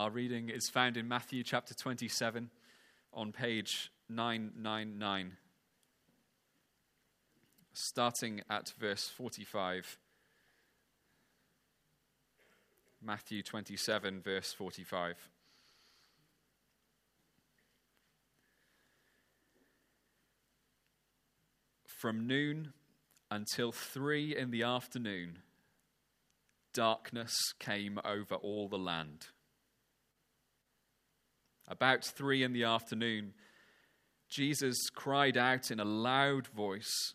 Our reading is found in Matthew chapter 27 on page 999, starting at verse 45. Matthew 27, verse 45. From noon until three in the afternoon, darkness came over all the land. About three in the afternoon, Jesus cried out in a loud voice,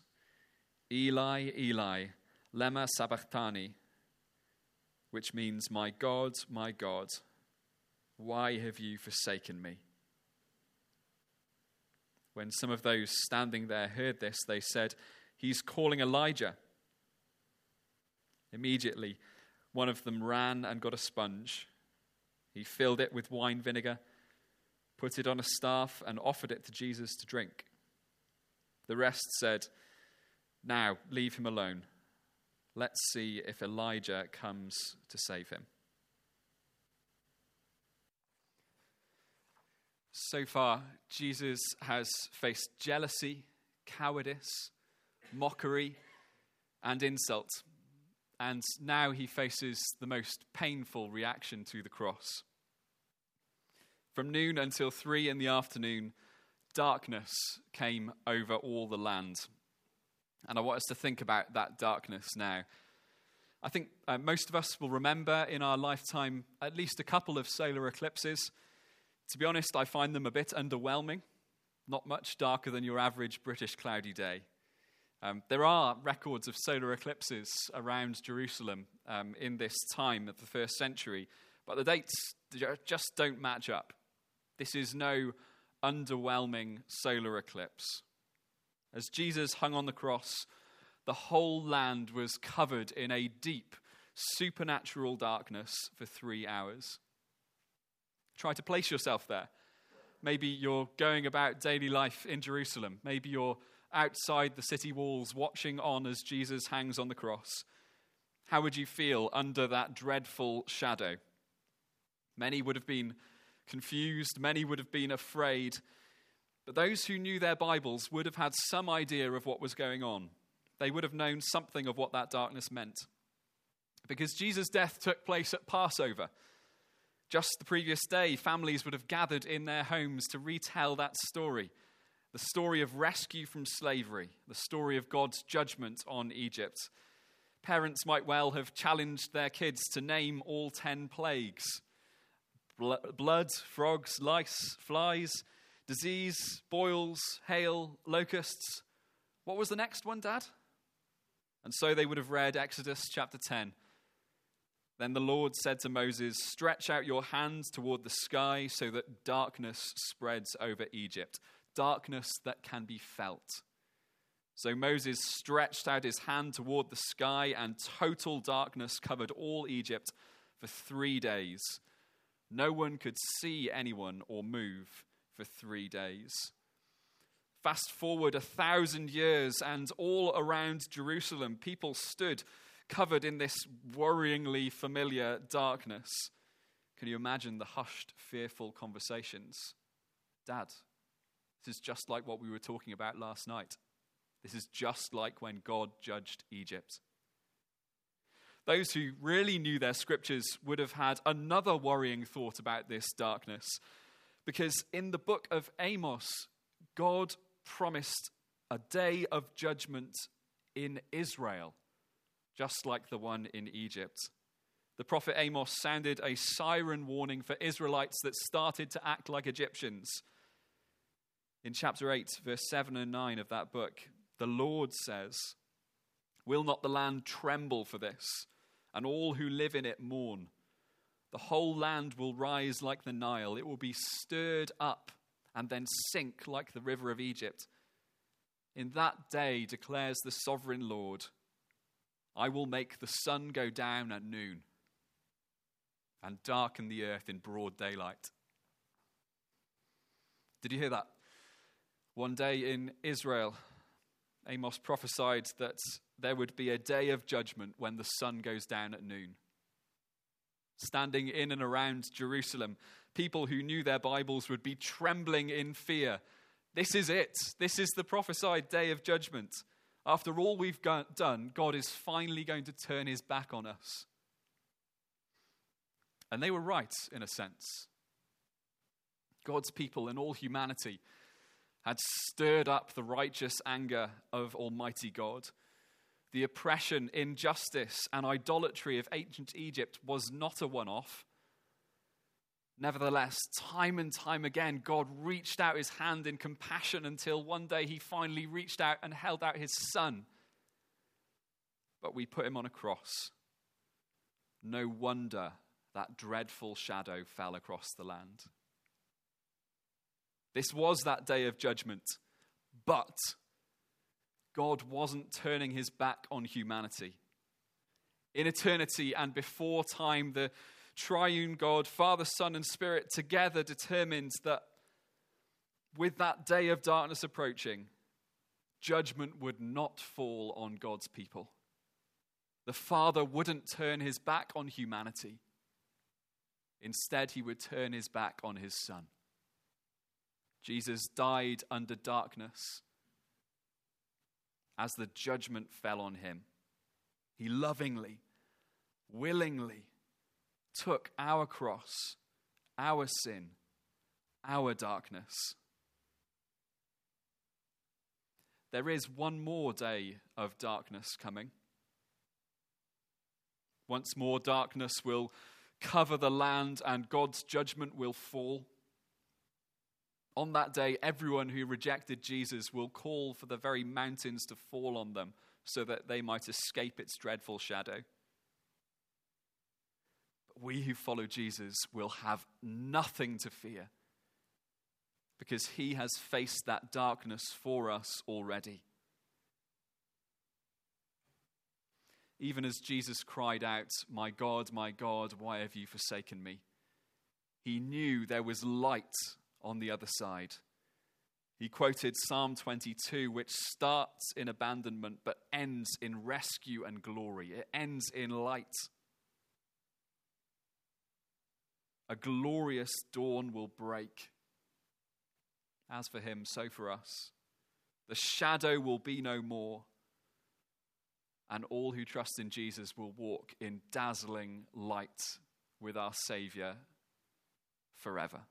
Eli, Eli, lema sabachthani, which means, My God, my God, why have you forsaken me? When some of those standing there heard this, they said, He's calling Elijah. Immediately, one of them ran and got a sponge. He filled it with wine vinegar, put it on a staff, and offered it to Jesus to drink. The rest said, Now leave him alone. Let's see if Elijah comes to save him. So far, Jesus has faced jealousy, cowardice, mockery, and insult and now he faces the most painful reaction to the cross. From noon until three in the afternoon, darkness came over all the land. And I want us to think about that darkness now. I think uh, most of us will remember in our lifetime at least a couple of solar eclipses. To be honest, I find them a bit underwhelming, not much darker than your average British cloudy day. Um, there are records of solar eclipses around Jerusalem um, in this time of the first century, but the dates just don't match up. This is no underwhelming solar eclipse. As Jesus hung on the cross, the whole land was covered in a deep, supernatural darkness for three hours. Try to place yourself there. Maybe you're going about daily life in Jerusalem. Maybe you're outside the city walls watching on as Jesus hangs on the cross, how would you feel under that dreadful shadow? Many would have been confused, many would have been afraid, but those who knew their Bibles would have had some idea of what was going on. They would have known something of what that darkness meant. Because Jesus' death took place at Passover. Just the previous day, families would have gathered in their homes to retell that story the story of rescue from slavery, the story of God's judgment on Egypt. Parents might well have challenged their kids to name all ten plagues blood, frogs, lice, flies, disease, boils, hail, locusts. What was the next one, Dad? And so they would have read Exodus chapter 10. Then the Lord said to Moses, Stretch out your hand toward the sky so that darkness spreads over Egypt darkness that can be felt. So Moses stretched out his hand toward the sky, and total darkness covered all Egypt for three days. No one could see anyone or move for three days. Fast forward a thousand years, and all around Jerusalem, people stood covered in this worryingly familiar darkness. Can you imagine the hushed, fearful conversations? Dad, this is just like what we were talking about last night. This is just like when God judged Egypt. Those who really knew their scriptures would have had another worrying thought about this darkness. Because in the book of Amos, God promised a day of judgment in Israel, just like the one in Egypt. The prophet Amos sounded a siren warning for Israelites that started to act like Egyptians in chapter 8, verse 7 and 9 of that book, the Lord says, Will not the land tremble for this, and all who live in it mourn? The whole land will rise like the Nile, it will be stirred up and then sink like the river of Egypt. In that day, declares the sovereign Lord, I will make the sun go down at noon and darken the earth in broad daylight. Did you hear that? One day in Israel, Amos prophesied that there would be a day of judgment when the sun goes down at noon. standing in and around Jerusalem. People who knew their Bibles would be trembling in fear. This is it. This is the prophesied day of judgment. After all we've done, God is finally going to turn his back on us. And they were right, in a sense. God's people and all humanity had stirred up the righteous anger of Almighty God. The oppression, injustice, and idolatry of ancient Egypt was not a one off. Nevertheless, time and time again, God reached out his hand in compassion until one day he finally reached out and held out his son. But we put him on a cross. No wonder that dreadful shadow fell across the land. This was that day of judgment, but God wasn't turning his back on humanity. In eternity and before time, the triune God, Father, Son, and Spirit together determined that with that day of darkness approaching, judgment would not fall on God's people. The Father wouldn't turn his back on humanity. Instead, he would turn his back on his Son. Jesus died under darkness as the judgment fell on him. He lovingly, willingly took our cross, our sin, our darkness. There is one more day of darkness coming. Once more, darkness will cover the land and God's judgment will fall. On that day, everyone who rejected Jesus will call for the very mountains to fall on them so that they might escape its dreadful shadow. But we who follow Jesus will have nothing to fear because he has faced that darkness for us already. Even as Jesus cried out, My God, my God, why have you forsaken me? He knew there was light on the other side. He quoted Psalm 22, which starts in abandonment but ends in rescue and glory. It ends in light. A glorious dawn will break. As for him, so for us. The shadow will be no more, and all who trust in Jesus will walk in dazzling light with our Savior forever.